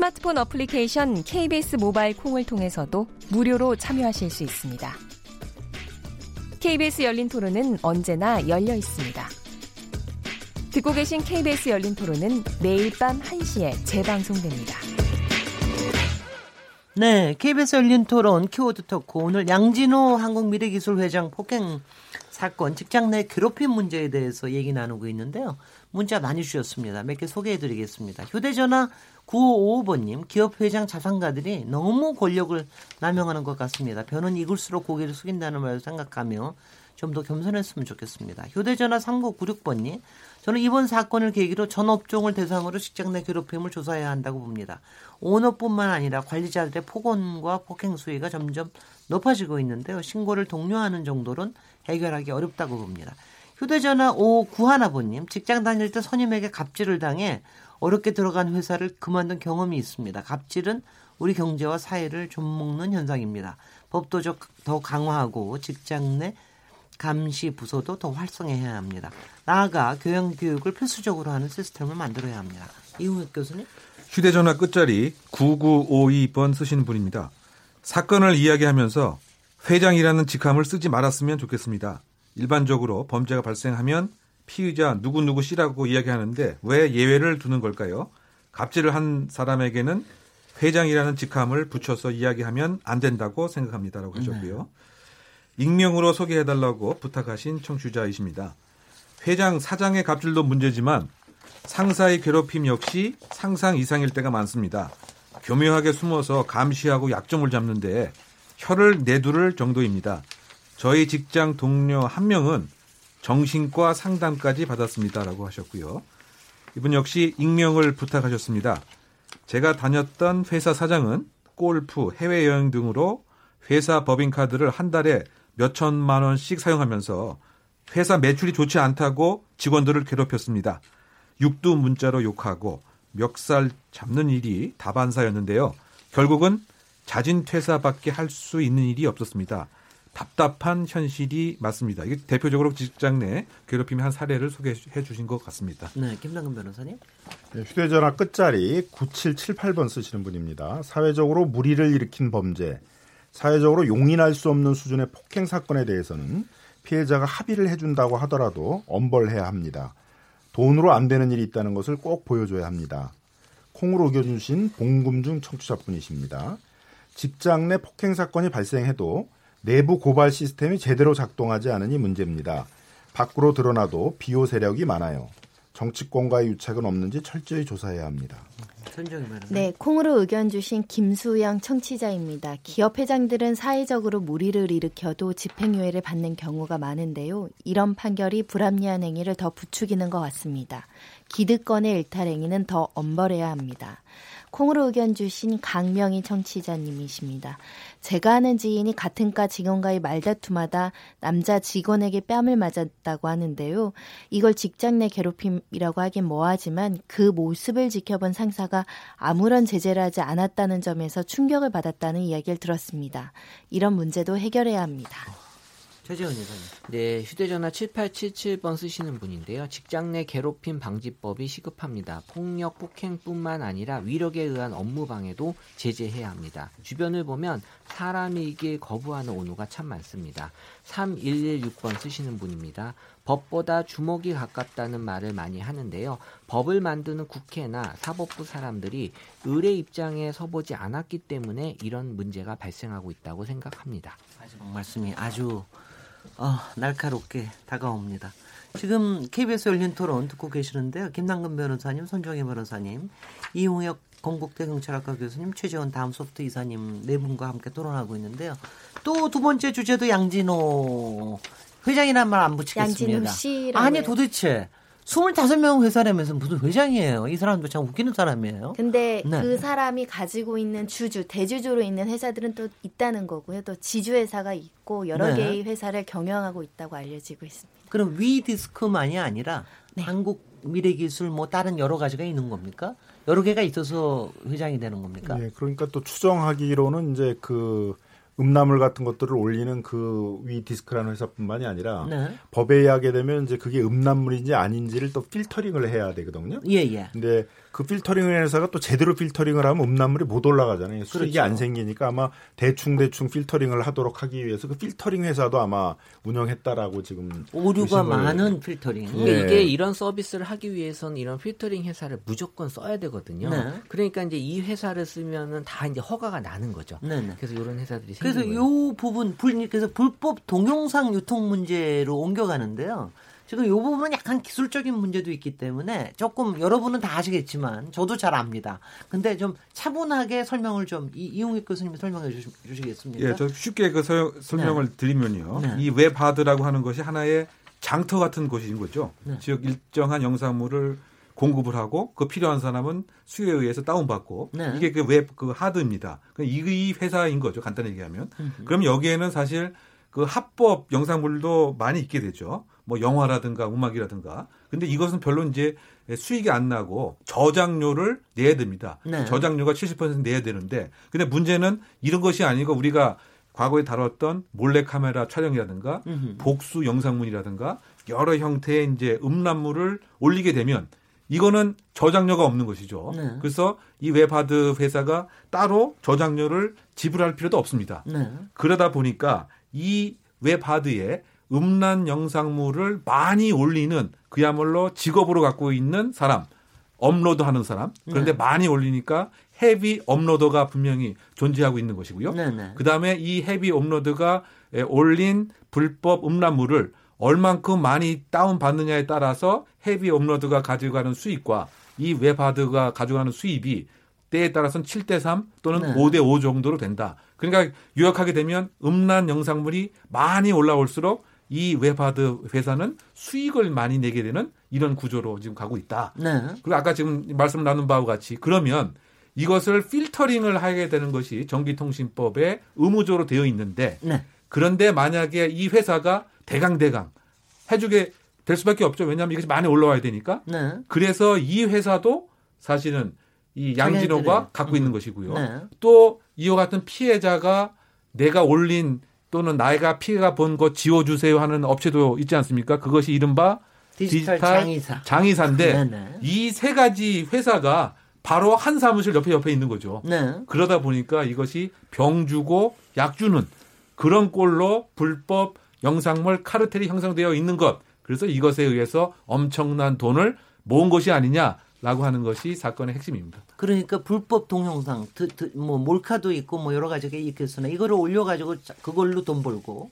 스마트폰 어플리케이션 KBS 모바일 콩을 통해서도 무료로 참여하실 수 있습니다. KBS 열린 토론은 언제나 열려 있습니다. 듣고 계신 KBS 열린 토론은 매일 밤 1시에 재방송됩니다. 네, KBS 열린 토론 키워드 토크 오늘 양진호 한국미래기술회장 폭행 사건 직장 내 괴롭힘 문제에 대해서 얘기 나누고 있는데요. 문자 많이 주셨습니다. 몇 개 소개해 드리겠습니다. 휴대전화 9555번님, 기업 회장 자산가들이 너무 권력을 남용하는 것 같습니다. 변은 익을수록 고개를 숙인다는 말을 생각하며 좀 더 겸손했으면 좋겠습니다. 휴대전화 3996번님, 저는 이번 사건을 계기로 전 업종을 대상으로 직장 내 괴롭힘을 조사해야 한다고 봅니다. 오너뿐만 아니라 관리자들의 폭언과 폭행 수위가 점점 높아지고 있는데요. 신고를 독려하는 정도는 해결하기 어렵다고 봅니다. 휴대전화 5991번님, 직장 다닐 때 선임에게 갑질을 당해 어렵게 들어간 회사를 그만둔 경험이 있습니다. 갑질은 우리 경제와 사회를 좀먹는 현상입니다. 법도 더 강화하고 직장 내 감시 부서도 더 활성화해야 합니다. 나아가 교양 교육을 필수적으로 하는 시스템을 만들어야 합니다. 이웅혁 교수님. 휴대전화 끝자리 9952번 쓰시는 분입니다. 사건을 이야기하면서 회장이라는 직함을 쓰지 말았으면 좋겠습니다. 일반적으로 범죄가 발생하면 피의자 누구누구 씨라고 이야기하는데 왜 예외를 두는 걸까요? 갑질을 한 사람에게는 회장이라는 직함을 붙여서 이야기하면 안 된다고 생각합니다라고 하셨고요. 네. 익명으로 소개해달라고 부탁하신 청취자이십니다. 회장, 사장의 갑질도 문제지만 상사의 괴롭힘 역시 상상 이상일 때가 많습니다. 교묘하게 숨어서 감시하고 약점을 잡는데 혀를 내두를 정도입니다. 저희 직장 동료 한 명은 정신과 상담까지 받았습니다라고 하셨고요. 이분 역시 익명을 부탁하셨습니다. 제가 다녔던 회사 사장은 골프, 해외여행 등으로 회사 법인카드를 한 달에 몇 천만 원씩 사용하면서 회사 매출이 좋지 않다고 직원들을 괴롭혔습니다. 육두 문자로 욕하고 멱살 잡는 일이 다반사였는데요. 결국은 자진 퇴사밖에 할 수 있는 일이 없었습니다. 답답한 현실이 맞습니다. 이게 대표적으로 직장 내 괴롭힘의 한 사례를 소개해 주신 것 같습니다. 네, 김남근 변호사님. 네, 휴대전화 끝자리 9778번 쓰시는 분입니다. 사회적으로 무리를 일으킨 범죄, 사회적으로 용인할 수 없는 수준의 폭행 사건에 대해서는 피해자가 합의를 해준다고 하더라도 엄벌해야 합니다. 돈으로 안 되는 일이 있다는 것을 꼭 보여줘야 합니다. 콩으로 의견 주신 봉금중 청취자분이십니다. 직장 내 폭행 사건이 발생해도 내부 고발 시스템이 제대로 작동하지 않으니 문제입니다. 밖으로 드러나도 비호 세력이 많아요. 정치권과의 유착은 없는지 철저히 조사해야 합니다. 네, 콩으로 의견 주신 김수영 청취자입니다. 기업 회장들은 사회적으로 무리를 일으켜도 집행유예를 받는 경우가 많은데요. 이런 판결이 불합리한 행위를 더 부추기는 것 같습니다. 기득권의 일탈 행위는 더 엄벌해야 합니다. 콩으로 의견 주신 강명희 청취자님이십니다. 제가 아는 지인이 같은 과 직원과의 말다툼하다 남자 직원에게 뺨을 맞았다고 하는데요. 이걸 직장 내 괴롭힘이라고 하긴 뭐하지만 그 모습을 지켜본 상사가 아무런 제재를 하지 않았다는 점에서 충격을 받았다는 이야기를 들었습니다. 이런 문제도 해결해야 합니다. 최재원 이사님. 네, 휴대전화 7877번 쓰시는 분인데요. 직장 내 괴롭힘 방지법이 시급합니다. 폭력, 폭행뿐만 아니라 위력에 의한 업무 방해도 제재해야 합니다. 주변을 보면 사람이길 거부하는 온우가 참 많습니다. 3116번 쓰시는 분입니다. 법보다 주먹이 가깝다는 말을 많이 하는데요. 법을 만드는 국회나 사법부 사람들이 의뢰 입장에 서보지 않았기 때문에 이런 문제가 발생하고 있다고 생각합니다. 말씀이 아주 어, 날카롭게 다가옵니다. 지금 KBS 열린 토론 듣고 계시는데요. 김남근 변호사님, 손정혜 변호사님, 이용혁 건국대 경찰학과 교수님, 최재원 다음 소프트 이사님 네 분과 함께 토론하고 있는데요. 또 두 번째 주제도 양진호 회장이란 말 안 붙이겠습니다. 양진호 씨 아니 도대체 25명 회사라면서 무슨 회장이에요. 이 사람도 참 웃기는 사람이에요. 근데 네. 그 사람이 가지고 있는 주주, 대주주로 있는 회사들은 또 있다는 거고요. 또 지주회사가 있고 여러 네. 개의 회사를 경영하고 있다고 알려지고 있습니다. 그럼 위 디스크만이 아니라 네. 한국 미래기술 뭐 다른 여러 가지가 있는 겁니까? 여러 개가 있어서 회장이 되는 겁니까? 예, 그러니까 또 추정하기로는 이제 그 음란물 같은 것들을 올리는 그 위 디스크라는 회사뿐만이 아니라 네. 법에 의하게 되면 이제 그게 음란물인지 아닌지를 또 필터링을 해야 되거든요. 예, 예. 근데 그 필터링 회사가 또 제대로 필터링을 하면 음란물이 못 올라가잖아요. 수익이 그렇죠. 안 생기니까 아마 대충 대충 필터링을 하도록 하기 위해서 그 필터링 회사도 아마 운영했다라고 지금 오류가 많은 필터링. 근데 네. 이게 이런 서비스를 하기 위해서는 이런 필터링 회사를 무조건 써야 되거든요. 네. 그러니까 이제 이 회사를 쓰면은 다 이제 허가가 나는 거죠. 네, 네. 그래서 이런 회사들이 그래서. 요 부분 불 그래서 불법 동영상 유통 문제로 옮겨가는데요. 지금 요 부분은 약간 기술적인 문제도 있기 때문에 조금 여러분은 다 아시겠지만 저도 잘 압니다. 근데 좀 차분하게 설명을 좀 이, 이용익 교수님이 설명해 주시, 주시겠습니까? 예, 저 쉽게 그 서- 설명을 드리면요. 네. 이 웹하드라고 하는 것이 하나의 장터 같은 곳인 거죠. 네. 즉 일정한 영상물을 공급을 하고 그 필요한 사람은 수요에 의해서 다운받고 네. 이게 그 웹 그 하드입니다. 그 이, 이 회사인 거죠. 간단히 얘기하면. 그럼 여기에는 사실 그 합법 영상물도 많이 있게 되죠. 뭐 영화라든가 음악이라든가. 근데 이것은 별로 이제 수익이 안 나고 저작료를 내야 됩니다. 네. 저작료가 70% 내야 되는데 근데 문제는 이런 것이 아니고 우리가 과거에 다뤘던 몰래 카메라 촬영이라든가 음흠. 복수 영상물이라든가 여러 형태의 이제 음란물을 올리게 되면 이거는 저작료가 없는 것이죠. 네. 그래서 이 웹하드 회사가 따로 저작료를 지불할 필요도 없습니다. 네. 그러다 보니까 이 웹하드에 음란 영상물을 많이 올리는 그야말로 직업으로 갖고 있는 사람, 업로드하는 사람. 그런데 네. 많이 올리니까 헤비 업로더가 분명히 존재하고 있는 것이고요. 네, 네. 그 다음에 이 헤비 업로더가 에, 올린 불법 음란물을 얼만큼 많이 다운 받느냐에 따라서 헤비 업로더가 가져가는 수익과 이 웹하드가 가져가는 수입이 때에 따라서는 7대 3 또는 네. 5대 5 정도로 된다. 그러니까 요약하게 되면 음란 영상물이 많이 올라올수록 이 웹하드 회사는 수익을 많이 내게 되는 이런 구조로 지금 가고 있다. 네. 그리고 아까 지금 말씀 나눈 바와 같이 그러면 이것을 필터링을 하게 되는 것이 전기통신법에 의무적으로 되어 있는데 네. 그런데 만약에 이 회사가 대강대강 해주게 될 수밖에 없죠. 왜냐하면 이것이 많이 올라와야 되니까. 네. 그래서 이 회사도 사실은 이 양진호가 갖고 있는 것이고요. 네. 또 이와 같은 피해자가 내가 올린 또는 나이가 피해가 본 거 지워주세요 하는 업체도 있지 않습니까? 그것이 이른바 디지털 장의사. 장의사인데 네네. 이세 가지 회사가 바로 한 사무실 옆에 옆에 있는 거죠. 네. 그러다 보니까 이것이 병 주고 약 주는 그런 꼴로 불법 영상물 카르텔이 형성되어 있는 것. 그래서 이것에 의해서 엄청난 돈을 모은 것이 아니냐 라고 하는 것이 사건의 핵심입니다. 그러니까 불법 동영상, 드, 드, 뭐 몰카도 있고 뭐 여러 가지가 있겠으나 이거를 올려가지고 자- 그걸로 돈 벌고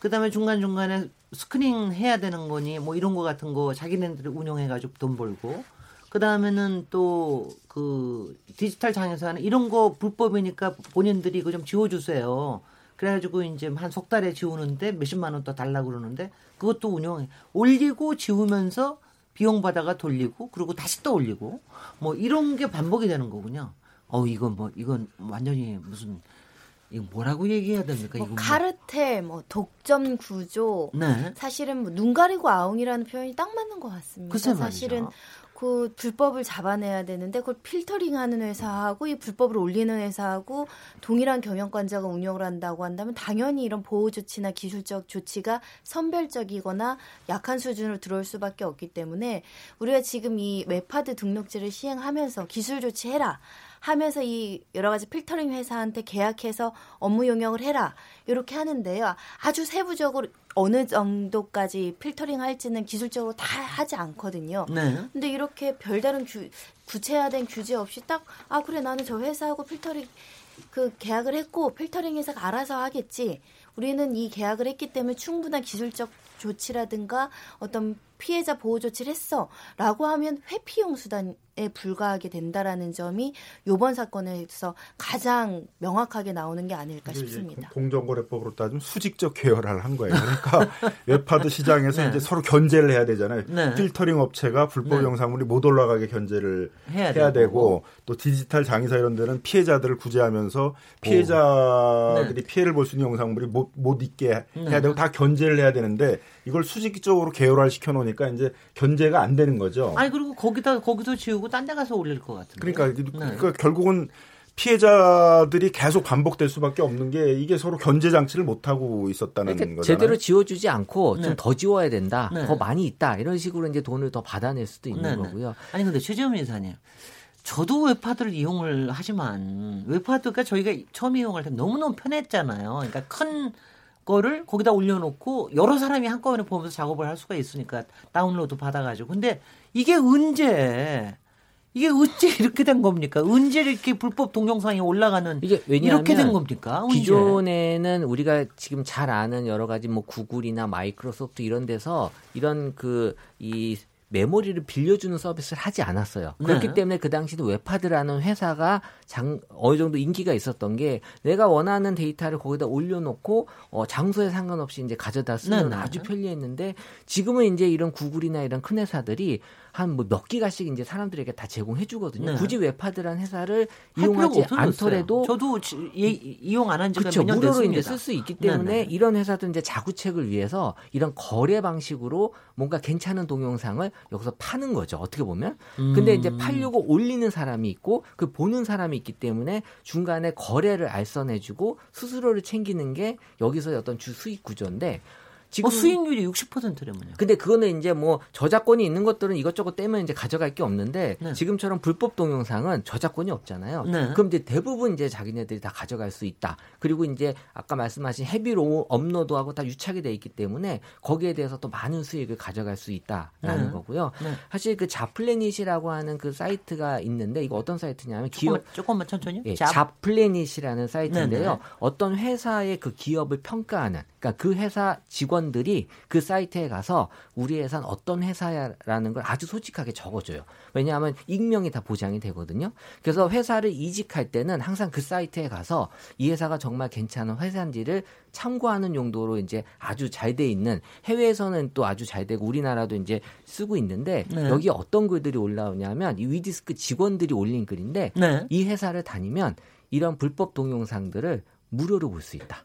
그다음에 중간 중간에 스크린 해야 되는 거니 뭐 이런 거 같은 거 자기네들이 운영해가지고 돈 벌고 그 다음에는 또 그 디지털 장에서는 이런 거 불법이니까 본인들이 이거 좀 지워주세요. 그래가지고 이제 한 석 달에 지우는데 몇십만 원또 달라고 그러는데 그것도 운영해 올리고 지우면서 비용 받아가 돌리고 그리고 다시 또 올리고 뭐 이런 게 반복이 되는 거군요. 어 이건 뭐 이건 완전히 무슨 이거 뭐라고 얘기해야 됩니까? 뭐 이거 뭐. 카르텔, 뭐 독점 구조, 네. 사실은 뭐 눈 가리고 아웅이라는 표현이 딱 맞는 것 같습니다. 사실은 그 불법을 잡아내야 되는데 그걸 필터링하는 회사하고 이 불법을 올리는 회사하고 동일한 경영관자가 운영을 한다고 한다면 당연히 이런 보호 조치나 기술적 조치가 선별적이거나 약한 수준으로 들어올 수밖에 없기 때문에 우리가 지금 이 웹하드 등록제를 시행하면서 기술 조치해라. 하면서 이 여러 가지 필터링 회사한테 계약해서 업무 용역을 해라. 이렇게 하는데요. 아주 세부적으로 어느 정도까지 필터링 할지는 기술적으로 다 하지 않거든요. 네. 근데 이렇게 별다른 규, 구체화된 규제 없이 딱, 아, 그래, 나는 저 회사하고 필터링, 그 계약을 했고, 필터링 회사가 알아서 하겠지. 우리는 이 계약을 했기 때문에 충분한 기술적 조치라든가 어떤 피해자 보호 조치를 했어. 라고 하면 회피용 수단에 불과하게 된다라는 점이 요번 사건에서 가장 명확하게 나오는 게 아닐까 싶습니다. 공정거래법으로 따지면 수직적 계열화를 한 거예요. 그러니까 웹하드 시장에서 네. 이제 서로 견제를 해야 되잖아요. 네. 필터링 업체가 불법 네. 영상물이 못 올라가게 견제를 해야, 해야 되고, 또 디지털 장의사 이런 데는 피해자들을 구제하면서 피해자들이 네. 피해를 볼 수 있는 영상물이 못, 못 있게 네. 해야 되고 다 견제를 해야 되는데 이걸 수직적으로 계열화를 시켜 놓으니까 이제 견제가 안 되는 거죠. 아니 그리고 거기다 거기서 지우고 딴 데 가서 올릴 것 같은데. 그러니까, 네. 그러니까 결국은 피해자들이 계속 반복될 수밖에 없는 게 이게 서로 견제 장치를 못 하고 있었다는 그러니까 거잖아요. 제대로 지워주지 않고 네. 좀더 지워야 된다, 네. 더 많이 있다 이런 식으로 이제 돈을 더 받아낼 수도 있는 네, 네. 거고요. 아니 근데 최재훈 이사님, 저도 웹하드를 이용을 하지만 웹하드가 저희가 처음 이용할 때 너무 너무 편했잖아요. 그러니까 큰 거를 거기다 올려놓고 여러 사람이 한꺼번에 보면서 작업을 할 수가 있으니까 다운로드 받아가지고. 근데 이게 언제 이게 어째 이렇게 된 겁니까? 언제 이렇게 불법 동영상이 올라가는 이게 왜냐하면 이렇게 된 겁니까? 언제? 기존에는 우리가 지금 잘 아는 여러 가지 뭐 구글이나 마이크로소프트 이런 데서 이런 그 이 메모리를 빌려주는 서비스를 하지 않았어요. 네. 그렇기 때문에 그 당시도 웹하드라는 회사가 장, 어느 정도 인기가 있었던 게 내가 원하는 데이터를 거기다 올려놓고 어, 장소에 상관없이 이제 가져다 쓰면 네. 아주 편리했는데 지금은 이제 이런 구글이나 이런 큰 회사들이 한 뭐 몇 기가씩 이제 사람들에게 다 제공해 주거든요. 네. 굳이 웹하드라는 회사를 이용하지 않더라도 저도 예, 이용 안 한 지가 몇년 무료로 이제 쓸 수 있기 때문에 네네. 이런 회사들 이제 자구책을 위해서 이런 거래 방식으로 뭔가 괜찮은 동영상을 여기서 파는 거죠. 어떻게 보면. 음. 근데 이제 팔려고 올리는 사람이 있고 그 보는 사람이 있기 때문에 중간에 거래를 알선해 주고 수수료를 챙기는 게 여기서 어떤 주 수익 구조인데 지금 어, 수익률이 60%래면요. 근데 그거는 이제 뭐 저작권이 있는 것들은 이것저것 떼면 이제 가져갈 게 없는데 네. 지금처럼 불법 동영상은 저작권이 없잖아요. 네. 그럼 이제 대부분 이제 자기네들이 다 가져갈 수 있다. 그리고 이제 아까 말씀하신 헤비로 업로드하고 다 유착이 돼 있기 때문에 거기에 대해서 또 많은 수익을 가져갈 수 있다라는 네. 거고요. 네. 사실 그 자플래닛이라고 하는 그 사이트가 있는데 이거 어떤 사이트냐면 조금만, 기업 조금만 천천히요. 예, 자플래닛이라는 사이트인데요. 어떤 회사의 그 기업을 평가하는 그러니까 그 회사 직원들이 그 사이트에 가서 우리 회사는 어떤 회사야라는 걸 아주 솔직하게 적어줘요. 왜냐하면 익명이 다 보장이 되거든요. 그래서 회사를 이직할 때는 항상 그 사이트에 가서 이 회사가 정말 괜찮은 회사인지를 참고하는 용도로 이제 아주 잘 돼 있는 해외에서는 또 아주 잘 되고 우리나라도 이제 쓰고 있는데 네. 여기 어떤 글들이 올라오냐면 이 위디스크 직원들이 올린 글인데 네. 이 회사를 다니면 이런 불법 동영상들을 무료로 볼 수 있다.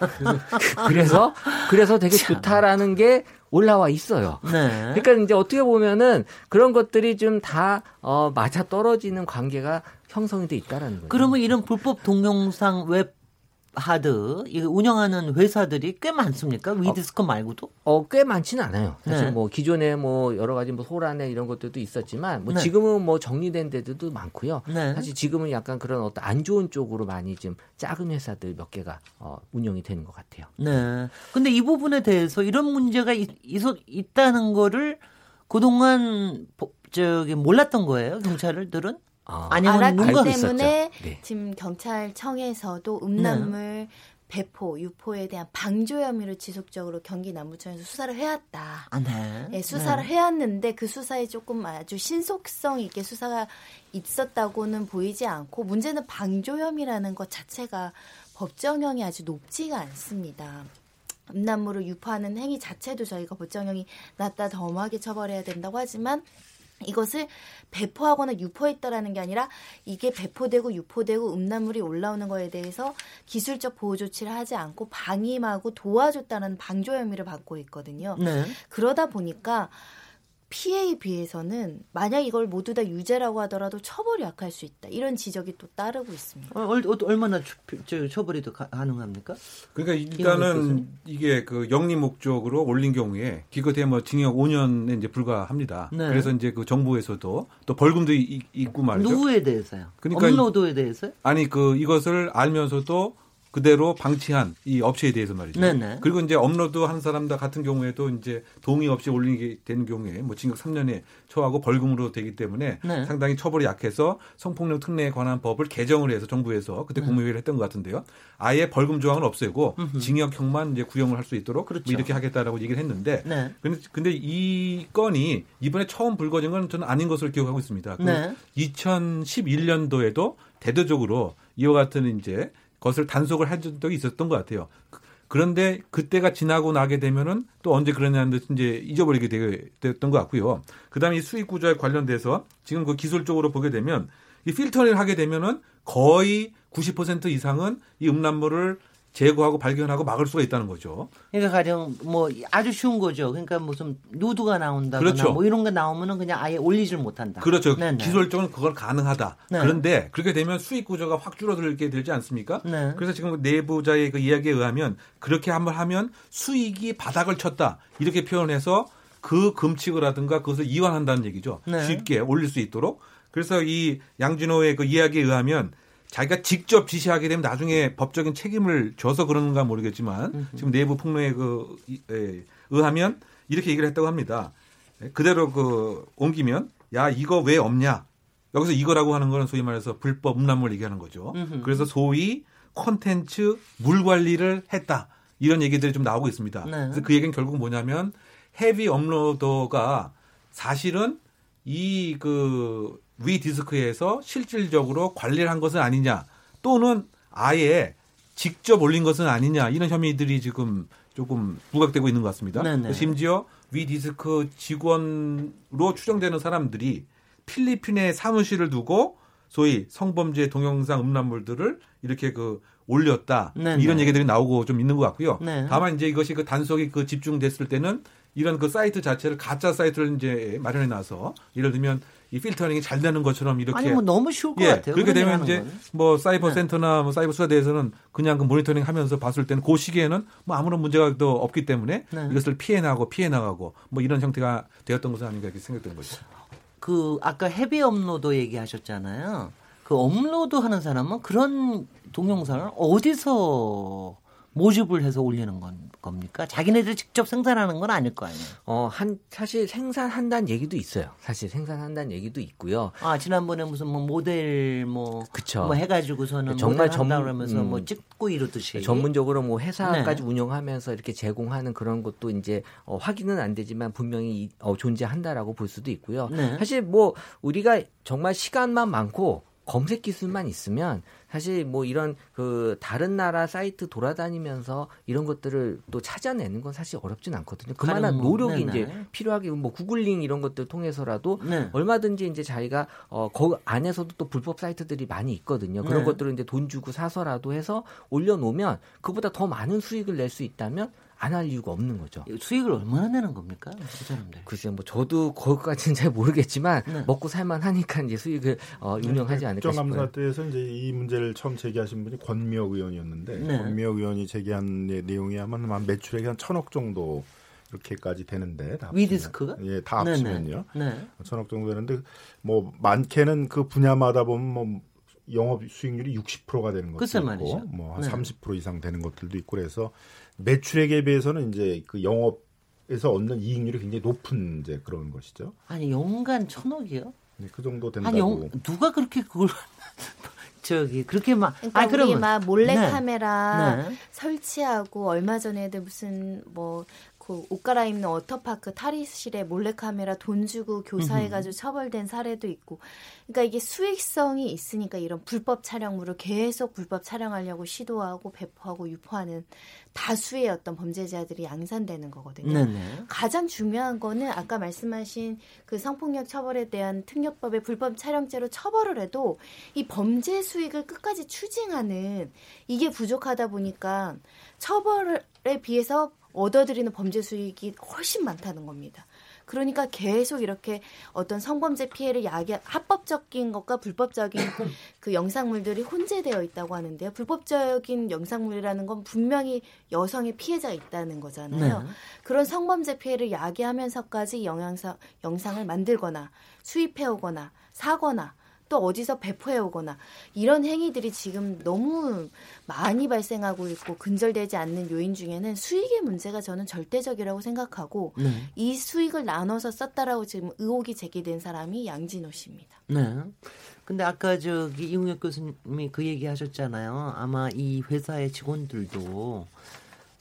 그래서 그래서 되게 참. 좋다라는 게 올라와 있어요. 네. 그러니까 이제 어떻게 보면은 그런 것들이 좀다 어, 맞아 떨어지는 관계가 형성이 돼 있다라는 거예요. 그러면 이런 불법 동영상 웹 하드 이 운영하는 회사들이 꽤 많습니까? 위드스코 말고도? 어, 꽤 많지는 않아요. 사실 네. 뭐 기존에 뭐 여러 가지 뭐 소란에 이런 것들도 있었지만 뭐 네. 지금은 뭐 정리된 데들도 많고요. 네. 사실 지금은 약간 그런 어떤 안 좋은 쪽으로 많이 좀 작은 회사들 몇 개가 어, 운영이 되는 것 같아요. 네. 근데 이 부분에 대해서 이런 문제가 있, 있다는 거를 그동안 저기 몰랐던 거예요, 경찰들은? 아, 알았기 때문에 네. 지금 경찰청에서도 음란물 네. 배포, 유포에 대한 방조 혐의를 지속적으로 경기 남부청에서 수사를 해왔다. 아, 네. 네 수사를 네. 해왔는데 그 수사에 조금 아주 신속성 있게 수사가 있었다고는 보이지 않고 문제는 방조 혐의라는 것 자체가 법정형이 아주 높지가 않습니다. 음란물을 유포하는 행위 자체도 저희가 법정형이 낮다 더하게 처벌해야 된다고 하지만 이것을 배포하거나 유포했다라는 게 아니라 이게 배포되고 유포되고 음란물이 올라오는 거에 대해서 기술적 보호 조치를 하지 않고 방임하고 도와줬다는 방조 혐의를 받고 있거든요. 네. 그러다 보니까 피해에 비해서는 만약 이걸 모두 다 유죄라고 하더라도 처벌이 약할 수 있다. 이런 지적이 또 따르고 있습니다. 어, 얼마나 처, 처벌이 더 가능합니까? 그러니까 일단은 이게 그 영리 목적으로 올린 경우에 기껏해 뭐 징역 5년에 이제 불과합니다. 네. 그래서 이제 그 정부에서도 또 벌금도 있, 고 말이죠. 누구에 대해서요? 그러니까 업로드에 대해서요? 아니 그 이것을 알면서도 그대로 방치한 이 업체에 대해서 말이죠. 네네. 그리고 이제 업로드 한 사람다 같은 경우에도 이제 동의 없이 올리게 되는 경우에 뭐 징역 3년에 처하고 벌금으로 되기 때문에 네. 상당히 처벌이 약해서 성폭력 특례에 관한 법을 개정을 해서 정부에서 그때 네. 국무회의를 했던 것 같은데요. 아예 벌금 조항을 없애고 징역형만 이제 구형을 할 수 있도록 그렇죠. 뭐 이렇게 하겠다라고 얘기를 했는데 네. 근데, 근데 이 건이 이번에 처음 불거진 건 저는 아닌 것으로 기억하고 있습니다. 그 네. 2011년도에도 대대적으로 이와 같은 이제 것을 단속을 한 적이 있었던 것 같아요. 그- 그런데 그때가 지나고 나게 되면은 또 언제 그러냐는 듯 이제 잊어버리게 되- 되었던 것 같고요. 그 다음에 이 수익 구조에 관련돼서 지금 그 기술적으로 보게 되면 이 필터링을 하게 되면은 거의 90% 이상은 이 음란물을 제거하고 발견하고 막을 수가 있다는 거죠. 그러니까 가령 뭐 아주 쉬운 거죠. 그러니까 무슨 누드가 나온다거나 그렇죠. 뭐 이런 거 나오면은 그냥 아예 올리질 못한다. 그렇죠. 네네. 기술적으로 그건 가능하다. 네. 그런데 그렇게 되면 수익 구조가 확 줄어들게 되지 않습니까? 네. 그래서 지금 내부자의 그 이야기에 의하면 그렇게 한번 하면 수익이 바닥을 쳤다. 이렇게 표현해서 그 금칙을하든가 그것을 이완한다는 얘기죠. 네. 쉽게 올릴 수 있도록. 그래서 이 양진호의 그 이야기에 의하면 자기가 직접 지시하게 되면 나중에 법적인 책임을 져서 그런가 모르겠지만 지금 내부 폭로에 그 이- 에, 의하면 이렇게 얘기를 했다고 합니다. 예, 그대로 그 옮기면 야 이거 왜 없냐? 여기서 이거라고 하는 거는 소위 말해서 불법 음란물 얘기하는 거죠. 그래서 소위 콘텐츠 물 관리를 했다 이런 얘기들이 좀 나오고 있습니다. 네. 그래서 그 얘기는 결국 뭐냐면 헤비 업로더가 사실은 이그 위 디스크에서 실질적으로 관리를 한 것은 아니냐 또는 아예 직접 올린 것은 아니냐 이런 혐의들이 지금 조금 부각되고 있는 것 같습니다. 네네. 심지어 위 디스크 직원으로 추정되는 사람들이 필리핀에 사무실을 두고 소위 성범죄 동영상 음란물들을 이렇게 그 올렸다 네네. 이런 얘기들이 나오고 좀 있는 것 같고요. 네. 다만 이제 이것이 그 단속이 그 집중됐을 때는 이런 그 사이트 자체를 가짜 사이트를 이제 마련해 놔서 예를 들면 이 필터링이 잘 되는 것처럼 이렇게 아니 뭐 너무 쉬울 것 예, 같아요. 그렇게 되면 이제 거는. 뭐 사이버 네. 센터나 뭐 사이버 수사대에서는 그냥 그 모니터링 하면서 봤을 때는 그 시기에는 뭐 아무런 문제가 또 없기 때문에 네. 이것을 피해 나가고 피해 나가고 뭐 이런 형태가 되었던 것은 아닌가 이렇게 생각되는 거죠. 그 아까 heavy 업로드 얘기하셨잖아요. 그 업로드 하는 사람은 그런 동영상을 어디서 모집을 해서 올리는 건 겁니까? 자기네들 직접 생산하는 건 아닐 거 아니에요. 어, 한, 사실 생산한다는 얘기도 있어요. 사실 생산한다는 얘기도 있고요. 아 지난번에 무슨 뭐 모델 뭐, 그쵸. 뭐 해가지고서는 정말 정말 전다 전- 그러면서 음. 뭐 찍고 이러듯이 전문적으로 뭐 회사까지 네. 운영하면서 이렇게 제공하는 그런 것도 이제 어, 확인은 안 되지만 분명히 이- 어, 존재한다라고 볼 수도 있고요. 네. 사실 뭐 우리가 정말 시간만 많고 검색 기술만 있으면 사실 뭐 이런 그 다른 나라 사이트 돌아다니면서 이런 것들을 또 찾아내는 건 사실 어렵진 않거든요. 그만한 뭐, 노력이 네네. 이제 필요하게 뭐 구글링 이런 것들 통해서라도 네. 얼마든지 이제 자기가 어, 그 안에서도 또 불법 사이트들이 많이 있거든요. 그런 네. 것들을 이제 돈 주고 사서라도 해서 올려놓으면 그보다 더 많은 수익을 낼 수 있다면 안 할 이유가 없는 거죠. 수익을 얼마나 내는 겁니까? 그 사람들. 글쎄 뭐 저도 거기까지는 잘 모르겠지만 네. 먹고 살만 하니까 이제 수익을 어, 운영하지 않을까 싶어요. 국정감사 때에서 이제 이 문제를 처음 제기하신 분이 권미혁 의원이었는데 네. 권미혁 의원이 제기한 내- 내용이 아마 한 매출액이 한 천억 정도 이렇게까지 되는데 다위 합치면. 디스크가? 예, 다 합치면요. 네. 천억 정도 되는데 뭐 많게는 그 분야마다 보면 뭐 영업 수익률이 60%가 되는 것도 있고 말이죠. 뭐한 네. 30% 이상 되는 것들도 있고 그래서 매출액에 비해서는 이제 그 영업에서 얻는 이익률이 굉장히 높은 이제 그런 것이죠. 아니 연간 천억이요? 네, 그 정도 된다고. 아니 영, 누가 그렇게 그걸 저기 그렇게 막 그러니까 아 우리 그러면 막 몰래 네. 카메라 네. 설치하고 얼마 전에도 무슨 뭐 그 옷 갈아입는 워터파크 탈의실에 몰래 카메라 돈 주고 교사해가지고 처벌된 사례도 있고, 그러니까 이게 수익성이 있으니까 이런 불법 촬영물을 계속 불법 촬영하려고 시도하고 배포하고 유포하는 다수의 어떤 범죄자들이 양산되는 거거든요. 네네. 가장 중요한 거는 아까 말씀하신 그 성폭력 처벌에 대한 특례법의 불법 촬영죄로 처벌을 해도 이 범죄 수익을 끝까지 추징하는 이게 부족하다 보니까 처벌에 비해서 얻어들이는 범죄 수익이 훨씬 많다는 겁니다. 그러니까 계속 이렇게 어떤 성범죄 피해를 야기 합법적인 것과 불법적인 그 영상물들이 혼재되어 있다고 하는데요. 불법적인 영상물이라는 건 분명히 여성의 피해자가 있다는 거잖아요. 네. 그런 성범죄 피해를 야기하면서까지 영양사, 영상을 만들거나 수입해 오거나 사거나 또 어디서 배포해 오거나 이런 행위들이 지금 너무 많이 발생하고 있고 근절되지 않는 요인 중에는 수익의 문제가 저는 절대적이라고 생각하고 네. 이 수익을 나눠서 썼다라고 지금 의혹이 제기된 사람이 양진호 씨입니다. 네. 근데 아까 저기 이웅혁 교수님이 그 얘기 하셨잖아요. 아마 이 회사의 직원들도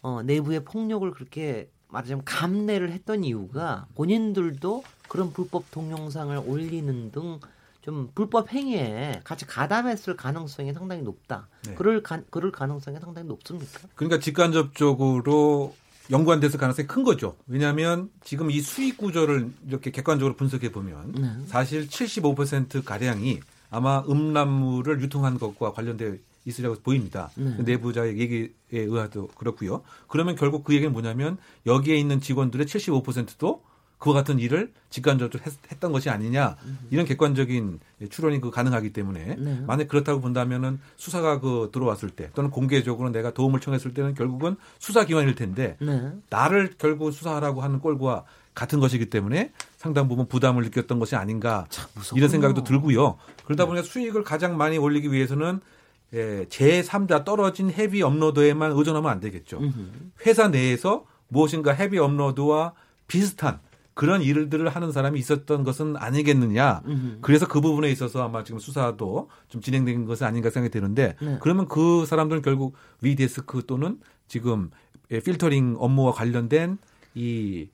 어, 내부의 폭력을 그렇게 말하자면 감내를 했던 이유가 본인들도 그런 불법 동영상을 올리는 등 좀 불법 행위에 같이 가담했을 가능성이 상당히 높다. 네. 그럴 가, 그럴 가능성이 상당히 높습니까? 그러니까 직간접적으로 연관돼서 가능성이 큰 거죠. 왜냐하면 지금 이 수익 구조를 이렇게 객관적으로 분석해 보면 네. 사실 75% 가량이 아마 음란물을 유통한 것과 관련돼 있으려고 보입니다. 네. 그 내부자의 얘기에 의하도 그렇고요. 그러면 결국 그 얘기는 뭐냐면 여기에 있는 직원들의 75%도 그와 같은 일을 직간접적으로 했, 던 것이 아니냐 이런 객관적인 추론이 그 가능하기 때문에 네. 만약 그렇다고 본다면은 수사가 그 들어왔을 때 또는 공개적으로 내가 도움을 청했을 때는 결국은 수사 기관일 텐데 네. 나를 결국 수사하라고 하는 꼴과 같은 것이기 때문에 상당 부분 부담을 느꼈던 것이 아닌가 이런 생각도 들고요. 그러다 보니까 수익을 가장 많이 올리기 위해서는 예, 제3자 떨어진 헤비 업로드에만 의존하면 안 되겠죠. 회사 내에서 무엇인가 헤비 업로드와 비슷한 그런 일들을 하는 사람이 있었던 것은 아니겠느냐. 그래서 그 부분에 있어서 아마 지금 수사도 좀 진행된 것은 아닌가 생각이 드는데 네. 그러면 그 사람들은 결국 위데스크 또는 지금 예, 필터링 업무와 관련된 이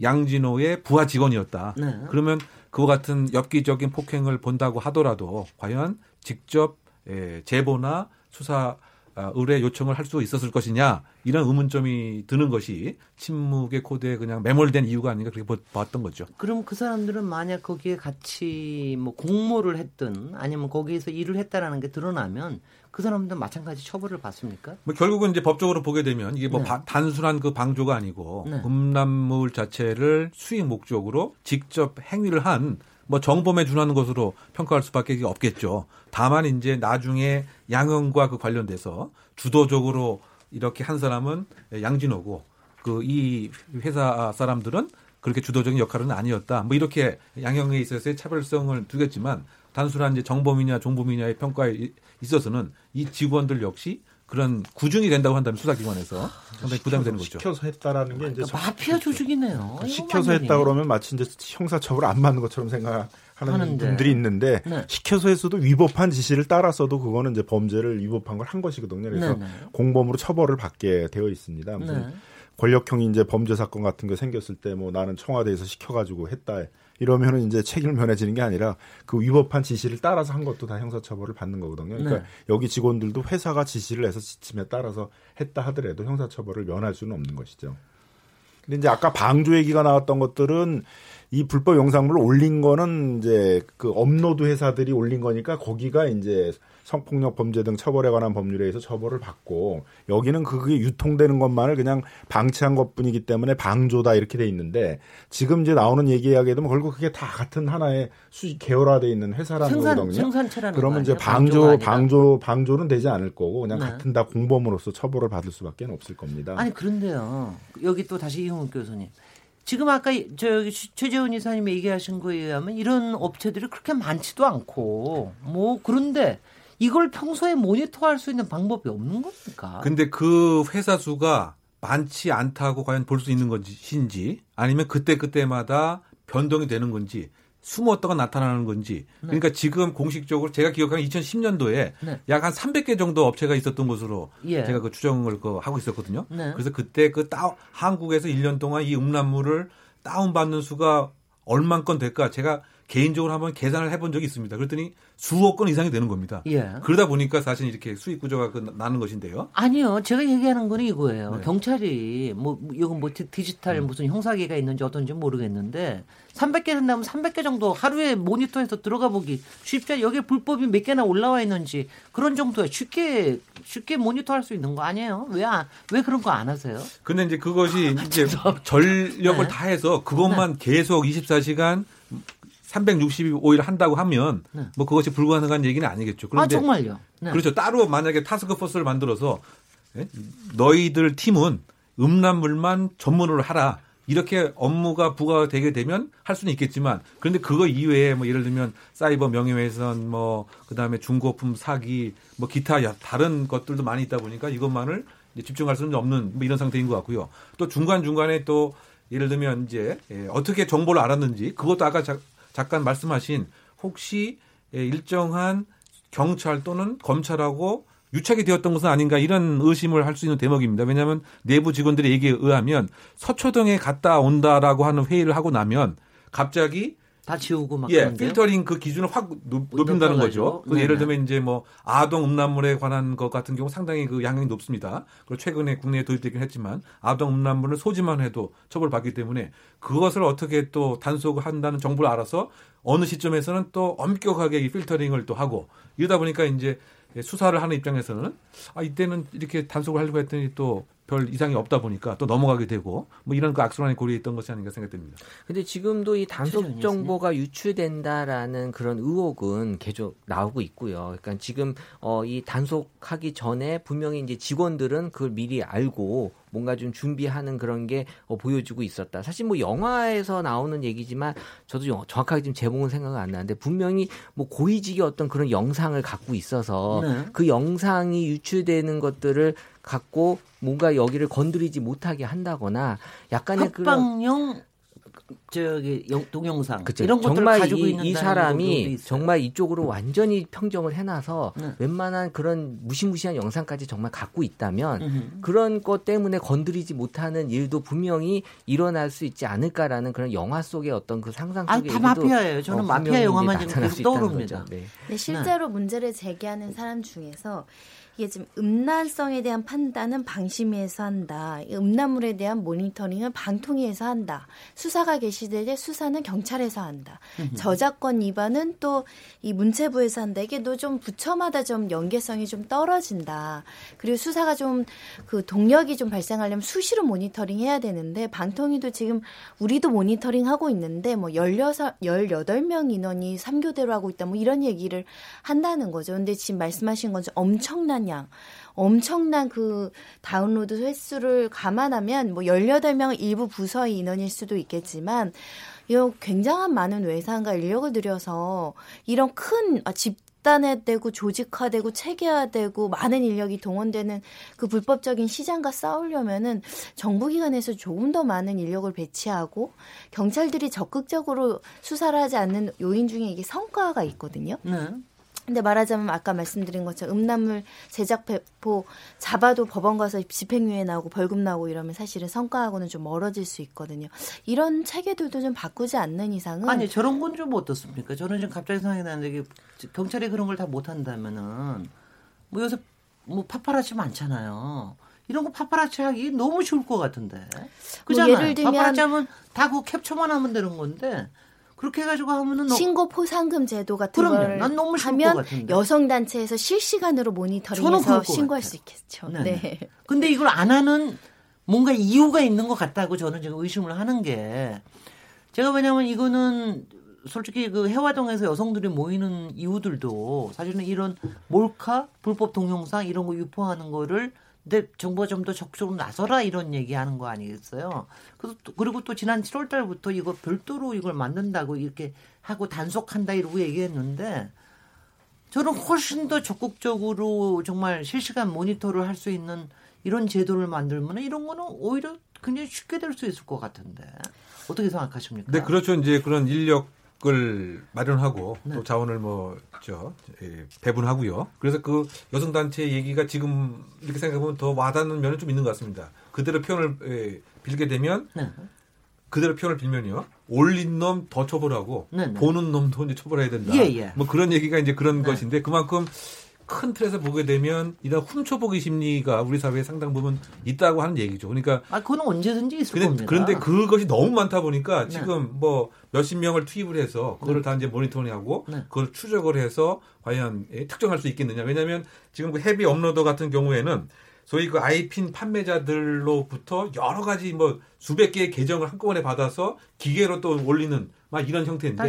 양진호의 부하 직원이었다. 네. 그러면 그와 같은 엽기적인 폭행을 본다고 하더라도 과연 직접 예, 제보나 수사 아, 의뢰 요청을 할 수 있었을 것이냐 이런 의문점이 드는 것이 침묵의 코드에 그냥 매몰된 이유가 아닌가 그렇게 보- 봤던 거죠. 그럼 그 사람들은 만약 거기에 같이 뭐 공모를 했든 아니면 거기에서 일을 했다라는 게 드러나면 그 사람들은 마찬가지 처벌을 받습니까? 뭐 결국은 이제 법적으로 보게 되면 이게 뭐 네. 바- 단순한 그 방조가 아니고 네. 음란물 자체를 수익 목적으로 직접 행위를 한 뭐 정범에 준하는 것으로 평가할 수밖에 없겠죠. 다만 이제 나중에 양형과 그 관련돼서 주도적으로 이렇게 한 사람은 양진호고 그 이 회사 사람들은 그렇게 주도적인 역할은 아니었다. 뭐 이렇게 양형에 있어서의 차별성을 두겠지만 단순한 이제 정범이냐 종범이냐의 평가에 이- 있어서는 이 직원들 역시 그런 구중이 된다고 한다면 수사기관에서 상당히 부담이 되는 거죠. 시켜서 했다라는 게 이제 그러니까 마피아 조직이네요. 이거 시켜서. 했다 그러면 마치 이제 형사처벌 안 받는 것처럼 생각하는 하는데. 분들이 있는데 네. 시켜서 했어도 위법한 지시를 따라서도 그거는 이제 범죄를 위법한 걸 한 것이거든요. 그래서 네네. 공범으로 처벌을 받게 되어 있습니다. 무슨 네. 권력형이 이제 범죄 사건 같은 거 생겼을 때 뭐 나는 청와대에서 시켜가지고 했다 이러면은 이제 책임을 면해지는 게 아니라 그 위법한 지시를 따라서 한 것도 다 형사처벌을 받는 거거든요. 그러니까 네. 여기 직원들도 회사가 지시를 해서 지침에 따라서 했다 하더라도 형사처벌을 면할 수는 없는 것이죠. 근데 이제 아까 방조 얘기가 나왔던 것들은 이 불법 영상물을 올린 거는 이제 그 업로드 회사들이 올린 거니까 거기가 이제 성폭력 범죄 등 처벌에 관한 법률에 의해서 처벌을 받고 여기는 그게 유통되는 것만을 그냥 방치한 것뿐이기 때문에 방조다 이렇게 돼 있는데 지금 이제 나오는 얘기 이야기에 되면 결국 그게 다 같은 하나의 수직 계열화돼 있는 회사라는 생산 거거든요. 생산체라는 그러면 거 이제? 방조. 방조 방조는 되지 않을 거고 그냥 네. 같은 다 공범으로서 처벌을 받을 수밖에 없을 겁니다. 아니 그런데요. 여기 또 다시 이홍욱 교수님. 지금 아까 저기 최재훈 이사님이 얘기하신 거에 의하면 이런 업체들이 그렇게 많지도 않고 뭐 그런데 이걸 평소에 모니터할 수 있는 방법이 없는 겁니까? 근데 그 회사 수가 많지 않다고 과연 볼 수 있는 것인지 아니면 그때 그때마다 변동이 되는 건지 숨었다가 나타나는 건지 그러니까 지금 공식적으로 제가 기억하는 2010년도에 네. 약한 300개 정도 업체가 있었던 것으로 예. 제가 그 추정을 그 하고 있었거든요. 네. 그래서 그때 그 다운, 한국에서 1년 동안 이 음란물을 다운받는 수가 얼만 건 될까 제가 개인적으로 한번 계산을 해본 적이 있습니다. 그랬더니 수억 건 이상이 되는 겁니다. 예. 그러다 보니까 사실 이렇게 수익 구조가 그 나는 것인데요. 아니요. 제가 얘기하는 거는 이거예요. 네. 경찰이 뭐 이건 뭐 디- 디지털 무슨 형사계가 있는지 어떤지 모르겠는데 300개 된다면 300개 정도 하루에 모니터에서 들어가 보기 쉽지 여기에 불법이 몇 개나 올라와 있는지 그런 정도에 쉽게 쉽게 모니터할 수 있는 거 아니에요? 왜안왜 그런 거 안 하세요? 근데 이제 그것이 이제 전력을 네. 다해서 그것만 계속 24시간 365일 한다고 하면 네. 뭐 그것이 불가능한 얘기는 아니겠죠. 아 그런데 정말요? 네. 그렇죠. 따로 만약에 타스크포스를 만들어서 예? 너희들 팀은 음란물만 전문으로 하라. 이렇게 업무가 부과되게 되면 할 수는 있겠지만 그런데 그거 이외에 뭐 예를 들면 사이버 명예훼손 뭐 그다음에 중고품 사기 뭐 기타 다른 것들도 많이 있다 보니까 이것만을 집중할 수는 없는 뭐 이런 상태인 것 같고요. 또 중간 중간에 또 예를 들면 이제 예, 어떻게 정보를 알았는지 그것도 아까 자, 잠깐 말씀하신 혹시 예, 일정한 경찰 또는 검찰하고 유착이 되었던 것은 아닌가 이런 의심을 할 수 있는 대목입니다. 왜냐하면 내부 직원들의 얘기에 의하면 서초동에 갔다 온다라고 하는 회의를 하고 나면 갑자기 다 지우고 막 예, 필터링 그 기준을 확 높, 인다는 거죠. 그 예를 들면 이제 뭐 아동 음란물에 관한 것 같은 경우 상당히 그 양형이 높습니다. 그리고 최근에 국내에 도입되긴 했지만 아동 음란물을 소지만 해도 처벌받기 때문에 그것을 어떻게 또 단속을 한다는 정보를 알아서 어느 시점에서는 또 엄격하게 이 필터링을 또 하고 이러다 보니까 이제 수사를 하는 입장에서는 아 이때는 이렇게 단속을 하려고 했더니 또 별 이상이 없다 보니까 또 넘어가게 되고 뭐 이런 그 악순환이 고리에 있던 것이 아닌가 생각됩니다. 근데 지금도 이 단속 정보가 유출된다라는 그런 의혹은 계속 나오고 있고요. 그러니까 지금 어 이 단속하기 전에 분명히 이제 직원들은 그걸 미리 알고 뭔가 좀 준비하는 그런 게 어, 보여주고 있었다. 사실 뭐 영화에서 나오는 얘기지만 저도 정확하게 지금 제목은 생각은 안 나는데 분명히 뭐 고위직의 어떤 그런 영상을 갖고 있어서 네. 그 영상이 유출되는 것들을 갖고 뭔가 여기를 건드리지 못하게 한다거나 약간의 합방용 저기 동영상 그쵸. 이런 것들을 정말 가지고 이, 있는 이 사람이 정말 이쪽으로 완전히 평정을 해놔서 네. 웬만한 그런 무시무시한 영상까지 정말 갖고 있다면 음흠. 그런 것 때문에 건드리지 못하는 일도 분명히 일어날 수 있지 않을까라는 그런 영화 속의 어떤 그 상상 속의 아, 다 마피아예요. 저는 어, 마피아 영화만 지금 계속 떠오릅니다. 네. 네, 실제로 네. 문제를 제기하는 사람 중에서 이게 지금 음란성에 대한 판단은 방심위에서 한다. 음란물에 대한 모니터링은 방통위에서 한다. 수사가 개시될 때 수사는 경찰에서 한다. 저작권 위반은 또 이 문체부에서 한다. 이게 또 좀 부처마다 좀 연계성이 좀 떨어진다. 그리고 수사가 좀 그 동력이 좀 발생하려면 수시로 모니터링 해야 되는데 방통위도 지금 우리도 모니터링 하고 있는데 뭐 16, 18명 인원이 3교대로 하고 있다. 뭐 이런 얘기를 한다는 거죠. 근데 지금 말씀하신 것처럼 엄청난 양 엄청난 그 다운로드 횟수를 감안하면 뭐 18명 일부 부서의 인원일 수도 있겠지만 이 굉장한 많은 외상과 인력을 들여서 이런 큰 아, 집단화되고 조직화되고 체계화되고 많은 인력이 동원되는 그 불법적인 시장과 싸우려면은 정부기관에서 조금 더 많은 인력을 배치하고 경찰들이 적극적으로 수사를 하지 않는 요인 중에 이게 성과가 있거든요. 네. 근데 말하자면 아까 말씀드린 것처럼 음란물 제작 배포 잡아도 법원 가서 집행유예 나오고 벌금 나오고 이러면 사실은 성과하고는 좀 멀어질 수 있거든요. 이런 체계들도 좀 바꾸지 않는 이상은 아니 저런 건 좀 어떻습니까? 저는 지금 갑자기 생각이 나는데 경찰이 그런 걸 다 못한다면은 뭐 요새 뭐 파파라치 많잖아요. 이런 거 파파라치 하기 너무 쉬울 것 같은데. 뭐 그잖아요. 뭐 예를 들면 파파라치 하면 다 그 캡처만 하면 되는 건데 그렇게 해가지고 하면은 신고 포상금 제도 같은 그럼요. 걸난 너무 하면 여성 단체에서 실시간으로 모니터링해서 신고할 수 있겠죠. 네. 네. 근데 이걸 안 하는 뭔가 이유가 있는 것 같다고 저는 지금 의심을 하는 게 제가 왜냐면 이거는 솔직히 그 해화동에서 여성들이 모이는 이유들도 사실은 이런 몰카 불법 동영상 이런 거 유포하는 거를 근데 정부가 좀 더 적극적으로 나서라 이런 얘기하는 거 아니겠어요? 그래서 또, 그리고 또 지난 7월 달부터 이거 별도로 이걸 만든다고 이렇게 하고 단속한다 이러고 얘기했는데 저는 훨씬 더 적극적으로 정말 실시간 모니터를 할 수 있는 이런 제도를 만들면 이런 거는 오히려 굉장히 쉽게 될 수 있을 것 같은데 어떻게 생각하십니까? 네, 그렇죠. 이제 그런 인력 을 마련하고 네. 또 자원을 뭐저 예, 배분하고요. 그래서 그 여성 단체 얘기가 지금 이렇게 생각해 보면 더 와닿는 면은 좀 있는 것 같습니다. 그대로 표현을 예, 빌게 되면 네. 그대로 표현을 빌면요. 올린 놈 더 처벌하고 네, 네. 보는 놈도 이제 처벌해야 된다. 예, 예. 뭐 그런 얘기가 이제 그런 네. 것인데 그만큼 큰 틀에서 보게 되면 이런 훔쳐보기 심리가 우리 사회에 상당 부분 있다고 하는 얘기죠. 그러니까 아 그건 언제든지 있을 근데, 겁니다. 그런데 그것이 너무 많다 보니까 네. 지금 뭐 몇십 명을 투입을 해서 그거를 네. 다 이제 모니터링하고 네. 그걸 추적을 해서 과연 예, 특정할 수 있겠느냐. 왜냐하면 지금 그 헤비 업로더 같은 경우에는 소위 그 아이핀 판매자들로부터 여러 가지 뭐 수백 개의 계정을 한꺼번에 받아서 기계로 또 올리는 막 이런 형태인데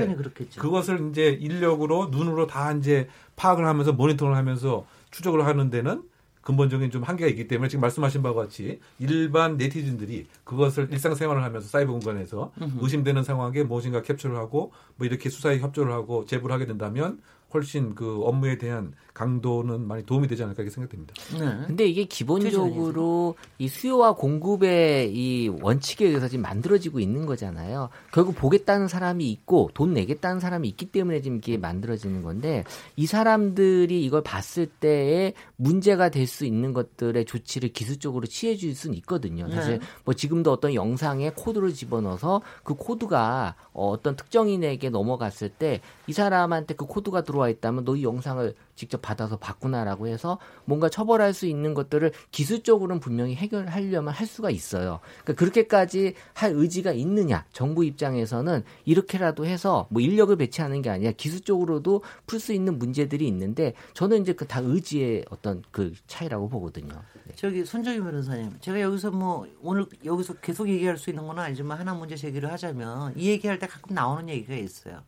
그것을 이제 인력으로 눈으로 다 이제 파악을 하면서 모니터를 하면서 추적을 하는 데는 근본적인 좀 한계가 있기 때문에 지금 말씀하신 바와 같이 일반 네티즌들이 그것을 일상생활을 하면서 사이버 공간에서 의심되는 상황에 무엇인가 캡처를 하고 뭐 이렇게 수사에 협조를 하고 제보를 하게 된다면 훨씬 그 업무에 대한 강도는 많이 도움이 되지 않을까 이렇게 생각됩니다. 네. 근데 이게 기본적으로 이 수요와 공급의 이 원칙에 의해서 지금 만들어지고 있는 거잖아요. 결국 보겠다는 사람이 있고 돈 내겠다는 사람이 있기 때문에 지금 이게 만들어지는 건데 이 사람들이 이걸 봤을 때에 문제가 될 수 있는 것들의 조치를 기술적으로 취해 줄 수는 있거든요. 사실 네. 뭐 지금도 어떤 영상에 코드를 집어넣어서 그 코드가 어, 어떤 특정인에게 넘어갔을 때 이 사람한테 그 코드가 들어와 있다면 너 이 영상을 직접 받아서 봤구나라고 해서 뭔가 처벌할 수 있는 것들을 기술적으로는 분명히 해결하려면 할 수가 있어요. 그러니까 그렇게까지 할 의지가 있느냐? 정부 입장에서는 이렇게라도 해서 뭐 인력을 배치하는 게 아니라 기술적으로도 풀 수 있는 문제들이 있는데 저는 이제 그 다 의지의 어떤 그 차이라고 보거든요. 네. 저기 손정희 변호사님, 제가 여기서 뭐 오늘 여기서 계속 얘기할 수 있는 건 아니지만 하나 문제 제기를 하자면 이 얘기할 때 가끔 나오는 얘기가 있어요.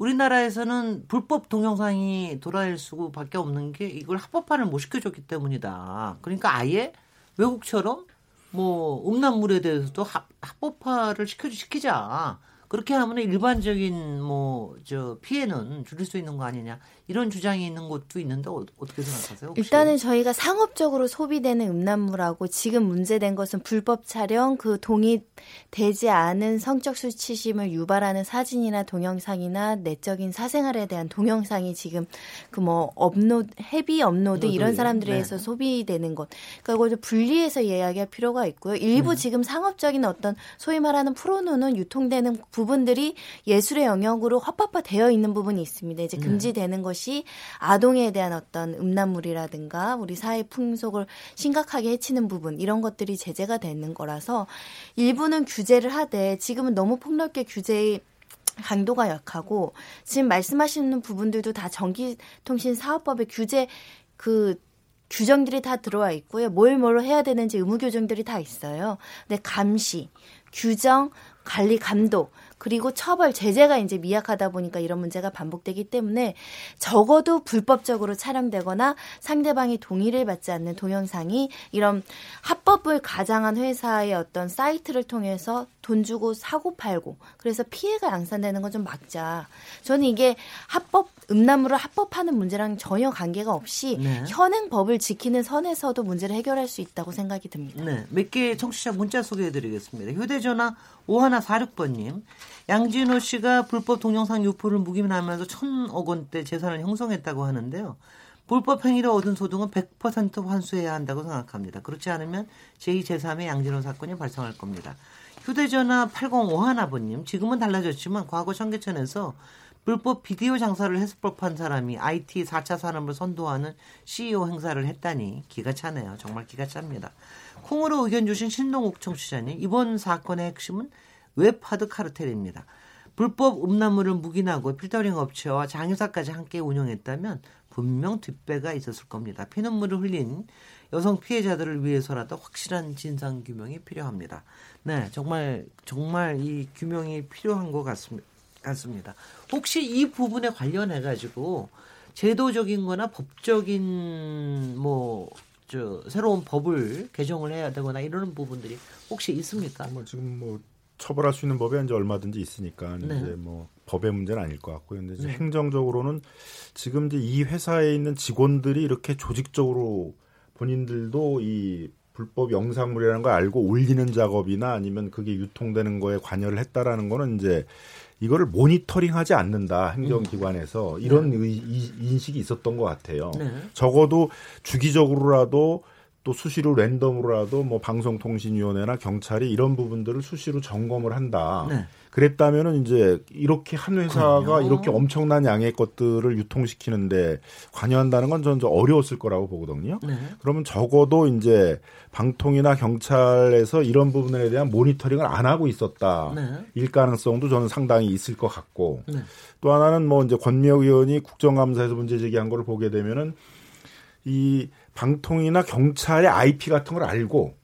우리나라에서는 불법 동영상이 돌아다닐 수밖에 없는 게 이걸 합법화를 못 시켜줬기 때문이다. 그러니까 아예 외국처럼 뭐 음란물에 대해서도 합, 합법화를 시켜 시키자. 그렇게 하면 일반적인 뭐 저 피해는 줄일 수 있는 거 아니냐 이런 주장이 있는 곳도 있는데 어, 떻게 생각하세요? 혹시? 일단은 저희가 상업적으로 소비되는 음란물하고 지금 문제된 것은 불법 촬영, 그 동의되지 않은 성적 수치심을 유발하는 사진이나 동영상이나 내적인 사생활에 대한 동영상이 지금 그 뭐 업로드, heavy 업로드 이런 사람들에 네. 의해서 소비되는 것. 그러니까 이걸 좀 분리해서 이야기할 필요가 있고요. 일부 지금 상업적인 어떤 소위 말하는 포르노 유통되는 부분들이 예술의 영역으로 합법화되어 있는 부분이 있습니다. 이제 금지되는 것이 아동에 대한 어떤 음란물이라든가 우리 사회 풍속을 심각하게 해치는 부분 이런 것들이 제재가 되는 거라서 일부는 규제를 하되 지금은 너무 폭넓게 규제의 강도가 약하고 지금 말씀하시는 부분들도 다 전기통신 사업법의 규제 그 규정들이 다 들어와 있고요. 뭘 뭘로 해야 되는지 의무 규정들이 다 있어요. 근데 감시, 규정, 관리 감독 그리고 처벌 제재가 이제 미약하다 보니까 이런 문제가 반복되기 때문에 적어도 불법적으로 촬영되거나 상대방이 동의를 받지 않는 동영상이 이런 합법을 가장한 회사의 어떤 사이트를 통해서 돈 주고 사고 팔고 그래서 피해가 양산되는 건 좀 막자. 저는 이게 합법 음란물을 합법하는 문제랑 전혀 관계가 없이 네. 현행 법을 지키는 선에서도 문제를 해결할 수 있다고 생각이 듭니다. 네, 몇개 청취자 문자 소개해드리겠습니다. 휴대전화 5146번님, 양진호 씨가 불법 동영상 유포를 묵인하면서 천억 원대 재산을 형성했다고 하는데요. 불법 행위로 얻은 소득은 100% 환수해야 한다고 생각합니다. 그렇지 않으면 제2, 제3의 양진호 사건이 발생할 겁니다. 휴대전화 8051번님, 지금은 달라졌지만 과거 청계천에서 불법 비디오 장사를 했을 법한 사람이 IT 4차 산업을 선도하는 CEO 행사를 했다니 기가 차네요. 정말 기가 찹니다. 콩으로 의견 주신 신동욱 청취자님, 이번 사건의 핵심은 웹하드 카르텔입니다. 불법 음란물을 묵인하고 필터링 업체와 장의사까지 함께 운영했다면 분명 뒷배가 있었을 겁니다. 피눈물을 흘린 여성 피해자들을 위해서라도 확실한 진상 규명이 필요합니다. 네, 정말 정말 이 규명이 필요한 것 같습니다. 같습니다. 혹시 이 부분에 관련해 가지고 제도적인 거나 법적인 뭐 저 새로운 법을 개정을 해야 되거나 이러는 부분들이 혹시 있습니까? 뭐 지금 뭐 처벌할 수 있는 법이 이제 얼마든지 있으니까 네. 이제 뭐 법의 문제는 아닐 것 같고요. 근데 이제 네. 행정적으로는 지금 이제 이 회사에 있는 직원들이 이렇게 조직적으로 본인들도 이 불법 영상물이라는 걸 알고 올리는 작업이나 아니면 그게 유통되는 거에 관여를 했다라는 거는 이제 이거를 모니터링하지 않는다 행정기관에서 이런 의, 이- 인식이 있었던 것 같아요. 네. 적어도 주기적으로라도 또 수시로 랜덤으로라도 뭐 방송통신위원회나 경찰이 이런 부분들을 수시로 점검을 한다. 네. 그랬다면은 이제 이렇게 한 회사가 그럼요. 이렇게 엄청난 양의 것들을 유통시키는데 관여한다는 건 저는 좀 어려웠을 거라고 보거든요. 네. 그러면 적어도 이제 방통이나 경찰에서 이런 부분에 대한 모니터링을 안 하고 있었다. 네. 일 가능성도 저는 상당히 있을 것 같고 네. 또 하나는 뭐 이제 권미혁 의원이 국정감사에서 문제 제기한 거를 보게 되면은 이 방통이나 경찰의 IP 같은 걸 알고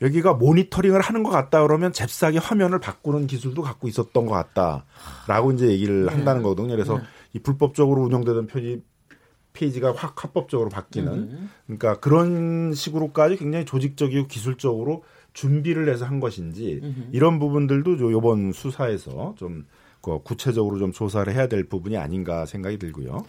여기가 모니터링을 하는 것 같다 그러면 잽싸게 화면을 바꾸는 기술도 갖고 있었던 것 같다라고 이제 얘기를 한다는 거거든요. 그래서 네. 이 불법적으로 운영되던 편이 페이지가 확 합법적으로 바뀌는 그러니까 그런 식으로까지 굉장히 조직적이고 기술적으로 준비를 해서 한 것인지 이런 부분들도 이번 수사에서 좀그 구체적으로 좀 조사를 해야 될 부분이 아닌가 생각이 들고요.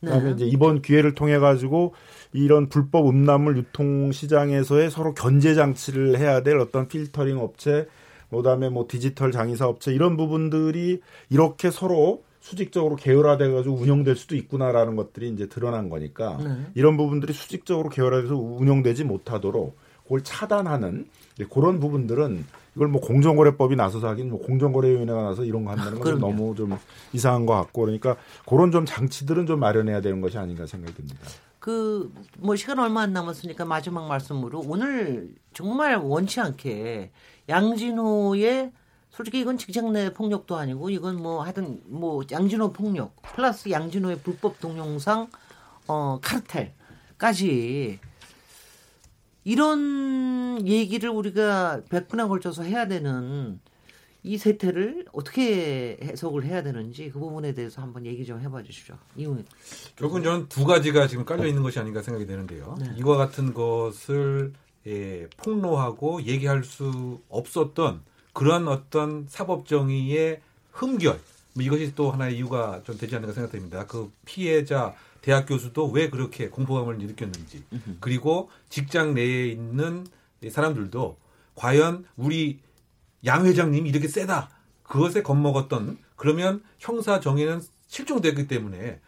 그다음에 네. 이제 이번 기회를 통해 가지고 이런 불법 음란물 유통 시장에서의 서로 견제 장치를 해야 될 어떤 필터링 업체, 그다음에 뭐 디지털 장의사 업체 이런 부분들이 이렇게 서로 수직적으로 계열화돼 가지고 운영될 수도 있구나라는 것들이 이제 드러난 거니까 네. 이런 부분들이 수직적으로 계열화돼서 운영되지 못하도록 그걸 차단하는 그런 부분들은 이걸 뭐 공정거래법이 나서서 하긴 뭐 공정거래위원회가 나서 이런 거 한다는 건좀 그럼요. 너무 좀 이상한 것 같고 그러니까 그런 좀 장치들은 좀 마련해야 되는 것이 아닌가 생각이 듭니다. 그 뭐 시간 얼마 안 남았으니까 마지막 말씀으로 오늘 정말 원치 않게 양진호의 솔직히 이건 직장 내 폭력도 아니고 이건 뭐 하여튼 뭐 양진호 폭력 플러스 양진호의 불법 동영상 어 카르텔까지 이런 얘기를 우리가 100분에 걸쳐서 해야 되는 이 세태를 어떻게 해석을 해야 되는지 그 부분에 대해서 한번 얘기 좀 해봐 주시죠. 이후 결국은 저는 두 가지가 지금 깔려 있는 것이 아닌가 생각이 되는데요. 네. 이와 같은 것을 예, 폭로하고 얘기할 수 없었던 그런 어떤 사법 정의의 흠결 뭐 이것이 또 하나의 이유가 좀 되지 않는가 생각됩니다. 그 피해자 대학 교수도 왜 그렇게 공포감을 일으켰는지 그리고 직장 내에 있는 이 사람들도 과연 우리 양 회장님이 이렇게 세다 그것에 겁먹었던 그러면 형사 정의는 실종됐기 때문에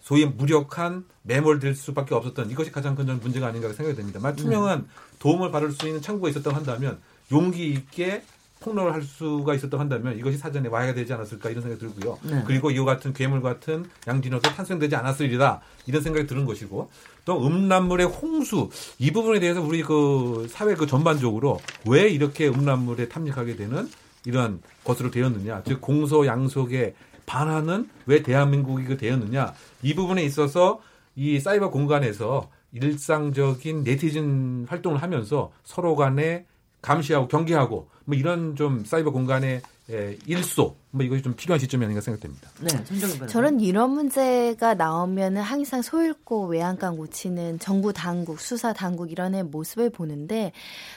소위 무력한 매몰될 수밖에 없었던 이것이 가장 큰 문제가 아닌가 생각이 됩니다. 만약 투명한 도움을 받을 수 있는 창구가 있었다고 한다면 용기 있게 폭로를 할 수가 있었다고 한다면 이것이 사전에 와야 되지 않았을까 이런 생각이 들고요. 네. 그리고 이와 같은 괴물 같은 양진호도 탄생되지 않았으리라 이런 생각이 드는 것이고 또 음란물의 홍수 이 부분에 대해서 우리 그 사회 그 전반적으로 왜 이렇게 음란물에 탐닉하게 되는 이런 것으로 되었느냐 즉 공소 양속에 반하는 왜 대한민국이 그 되었느냐 이 부분에 있어서 이 사이버 공간에서 일상적인 네티즌 활동을 하면서 서로 간에 감시하고 경계하고 뭐 이런 좀 사이버 공간의 에, 일소 뭐 이것이 좀 필요한 시점이 아닌가 생각됩니다. 네. 저는 이런 문제가 나오면은 항상 소잃고 외양간 고치는 정부 당국, 수사 당국 이런 애 모습을 보는데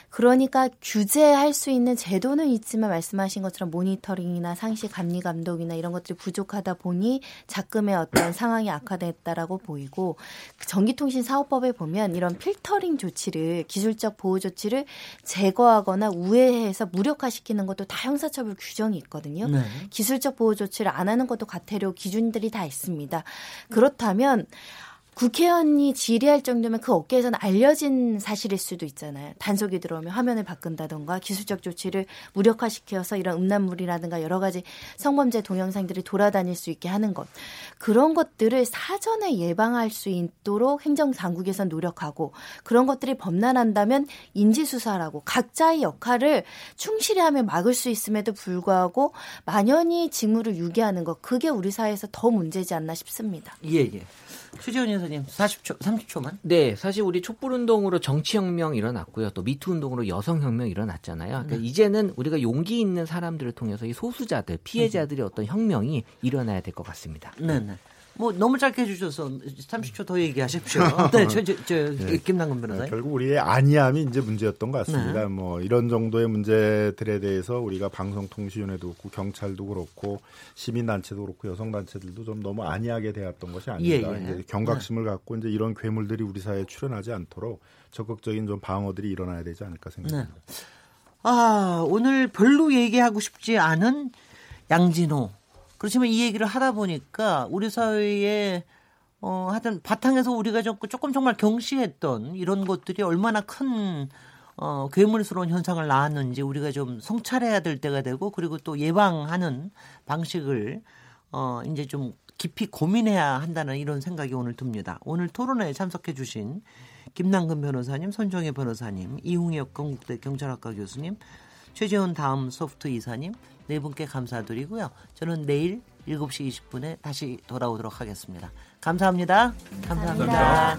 그러니까 규제할 수 있는 제도는 있지만 말씀하신 것처럼 모니터링이나 상시 감리 감독이나 이런 것들이 부족하다 보니 작금의 어떤 상황이 악화됐다라고 보이고 그 전기통신 사업법에 보면 이런 필터링 조치를 기술적 보호 조치를 제거하거나 우회해서 무력화시키는 것도 다 형사처벌 규정이 있거든요. 네. 기술적 보호 조치를 안 하는 것도 과태료 기준들이 다 있습니다. 그렇다면 국회의원이 질의할 정도면 그 업계에서는 알려진 사실일 수도 있잖아요. 단속이 들어오면 화면을 바꾼다던가 기술적 조치를 무력화시켜서 이런 음란물이라든가 여러 가지 성범죄 동영상들이 돌아다닐 수 있게 하는 것. 그런 것들을 사전에 예방할 수 있도록 행정당국에서 노력하고 그런 것들이 범람한다면 인지수사라고 각자의 역할을 충실히 하면 막을 수 있음에도 불구하고 만연히 직무를 유기하는 것. 그게 우리 사회에서 더 문제지 않나 싶습니다. 예, 예. 최재원 여사님 40초, 30초만. 네, 사실 우리 촛불 운동으로 정치 혁명 일어났고요. 또 미투 운동으로 여성 혁명 일어났잖아요. 그러니까 이제는 우리가 용기 있는 사람들을 통해서 이 소수자들, 피해자들의 어떤 혁명이 일어나야 될 것 같습니다. 네, 네. 뭐 너무 짧게 해주셔서 30초 더 얘기하십시오. 네, 저, 저, 저 김남근 변호사님. 결국 우리의 안이함이 이제 문제였던 것 같습니다. 네. 뭐 이런 정도의 문제들에 대해서 우리가 방송통신위원회도 그렇고 경찰도 그렇고 시민단체도 그렇고 여성단체들도 좀 너무 안이하게 대했던 것이 아닌가. 예, 예. 이제 경각심을 갖고 이제 이런 괴물들이 우리 사회에 출현하지 않도록 적극적인 좀 방어들이 일어나야 되지 않을까 생각합니다. 아, 오늘 별로 얘기하고 싶지 않은 양진호. 그렇지만 이 얘기를 하다 보니까 우리 사회에 어, 하여튼 바탕에서 우리가 좀- 조금 정말 경시했던 이런 것들이 얼마나 큰 어, 괴물스러운 현상을 낳았는지 우리가 좀 성찰해야 될 때가 되고 그리고 또 예방하는 방식을 어, 이제 좀 깊이 고민해야 한다는 이런 생각이 오늘 듭니다. 오늘 토론회에 참석해 주신 김남근 변호사님, 손정혜 변호사님, 이웅혁 건국대 경찰학과 교수님, 최재훈 다음 소프트 이사님 네 분께 감사드리고요. 저는 내일 7시 20분에 다시 돌아오도록 하겠습니다. 감사합니다. 감사합니다.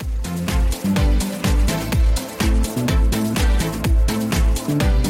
감사합니다.